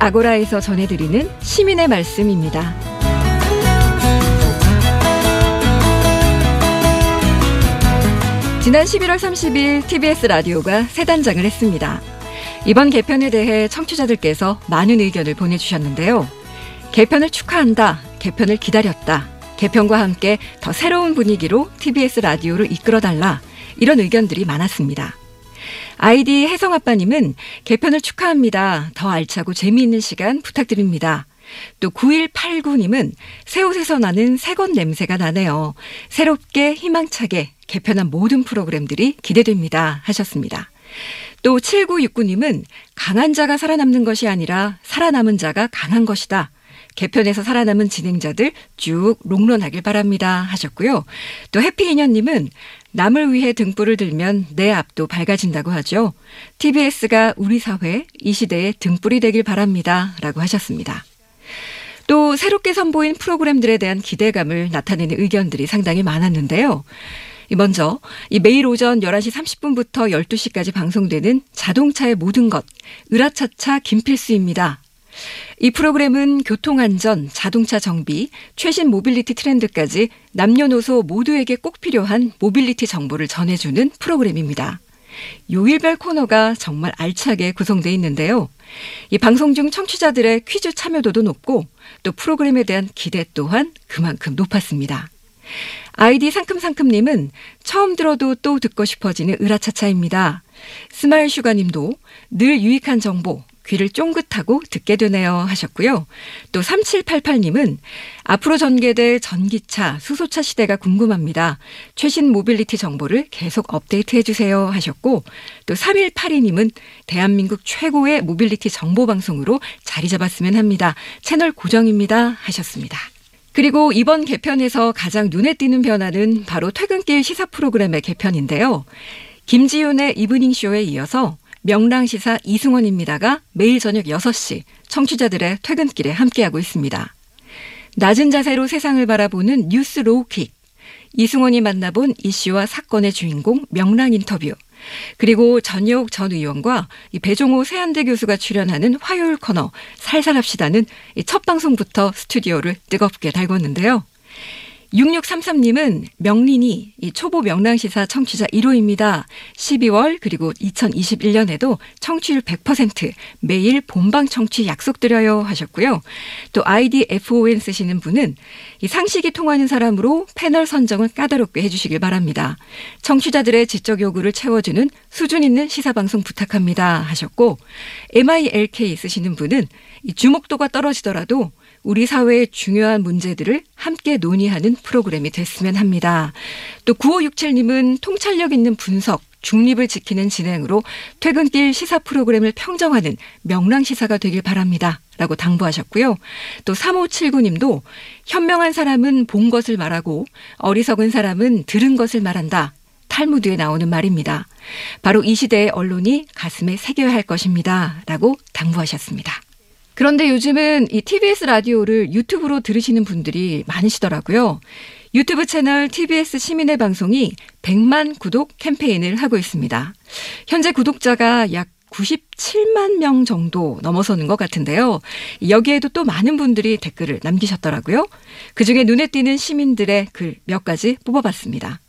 아고라에서 전해드리는 시민의 말씀입니다. 지난 11월 30일 TBS 라디오가 새 단장을 했습니다. 이번 개편에 대해 청취자들께서 많은 의견을 보내주셨는데요. 개편을 축하한다. 개편을 기다렸다. 개편과 함께 더 새로운 분위기로 TBS 라디오를 이끌어달라. 이런 의견들이 많았습니다. 아이디 혜성아빠님은 개편을 축하합니다. 더 알차고 재미있는 시간 부탁드립니다. 또 9189님은 새 옷에서 나는 새것 냄새가 나네요. 새롭게 희망차게 개편한 모든 프로그램들이 기대됩니다. 하셨습니다. 또 7969님은 강한 자가 살아남는 것이 아니라 살아남은 자가 강한 것이다. 개편에서 살아남은 진행자들 쭉 롱런하길 바랍니다. 하셨고요. 또 해피인연님은 남을 위해 등불을 들면 내 앞도 밝아진다고 하죠. TBS가 우리 사회, 이 시대의 등불이 되길 바랍니다. 라고 하셨습니다. 또 새롭게 선보인 프로그램들에 대한 기대감을 나타내는 의견들이 상당히 많았는데요. 먼저 이 매일 오전 11시 30분부터 12시까지 방송되는 자동차의 모든 것 으라차차 김필수입니다. 이 프로그램은 교통안전, 자동차 정비, 최신 모빌리티 트렌드까지 남녀노소 모두에게 꼭 필요한 모빌리티 정보를 전해주는 프로그램입니다. 요일별 코너가 정말 알차게 구성되어 있는데요. 이 방송 중 청취자들의 퀴즈 참여도도 높고 또 프로그램에 대한 기대 또한 그만큼 높았습니다. 아이디 상큼상큼님은 처음 들어도 또 듣고 싶어지는 으라차차입니다. 스마일 슈가님도 늘 유익한 정보, 귀를 쫑긋하고 듣게 되네요 하셨고요. 또 3788님은 앞으로 전개될 전기차, 수소차 시대가 궁금합니다. 최신 모빌리티 정보를 계속 업데이트해 주세요 하셨고 또 3182님은 대한민국 최고의 모빌리티 정보 방송으로 자리 잡았으면 합니다. 채널 고정입니다 하셨습니다. 그리고 이번 개편에서 가장 눈에 띄는 변화는 바로 퇴근길 시사 프로그램의 개편인데요. 김지윤의 이브닝 쇼에 이어서 명랑시사 이승원입니다가 매일 저녁 6시 청취자들의 퇴근길에 함께하고 있습니다. 낮은 자세로 세상을 바라보는 뉴스 로우킥. 이승원이 만나본 이슈와 사건의 주인공 명랑 인터뷰. 그리고 전여옥 전 의원과 배종호 세한대 교수가 출연하는 화요일 코너 살살합시다는 첫 방송부터 스튜디오를 뜨겁게 달궜는데요. 6633님은 명린이 초보 명랑시사 청취자 1호입니다. 12월 그리고 2021년에도 청취율 100% 매일 본방 청취 약속드려요 하셨고요. 또 아이디 FON 쓰시는 분은 이 상식이 통하는 사람으로 패널 선정을 까다롭게 해주시길 바랍니다. 청취자들의 지적 요구를 채워주는 수준 있는 시사방송 부탁합니다 하셨고 MILK 쓰시는 분은 이 주목도가 떨어지더라도 우리 사회의 중요한 문제들을 함께 논의하는 프로그램이 됐으면 합니다. 또 9567님은 통찰력 있는 분석, 중립을 지키는 진행으로 퇴근길 시사 프로그램을 평정하는 명랑 시사가 되길 바랍니다. 라고 당부하셨고요. 또 3579님도 현명한 사람은 본 것을 말하고 어리석은 사람은 들은 것을 말한다. 탈무드에 나오는 말입니다. 바로 이 시대의 언론이 가슴에 새겨야 할 것입니다. 라고 당부하셨습니다. 그런데 요즘은 이 TBS 라디오를 유튜브로 들으시는 분들이 많으시더라고요. 유튜브 채널 TBS 시민의 방송이 100만 구독 캠페인을 하고 있습니다. 현재 구독자가 약 97만 명 정도 넘어서는 것 같은데요. 여기에도 또 많은 분들이 댓글을 남기셨더라고요. 그 중에 눈에 띄는 시민들의 글 몇 가지 뽑아봤습니다.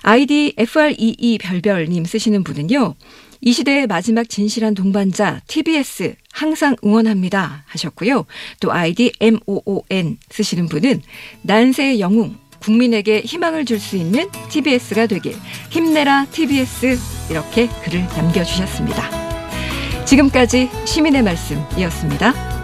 아이디 FREE 별별님 쓰시는 분은요. 이 시대의 마지막 진실한 동반자 TBS 항상 응원합니다 하셨고요. 또 아이디 MOON 쓰시는 분은 난세의 영웅 국민에게 희망을 줄 수 있는 TBS가 되길 힘내라 TBS 이렇게 글을 남겨주셨습니다. 지금까지 시민의 말씀이었습니다.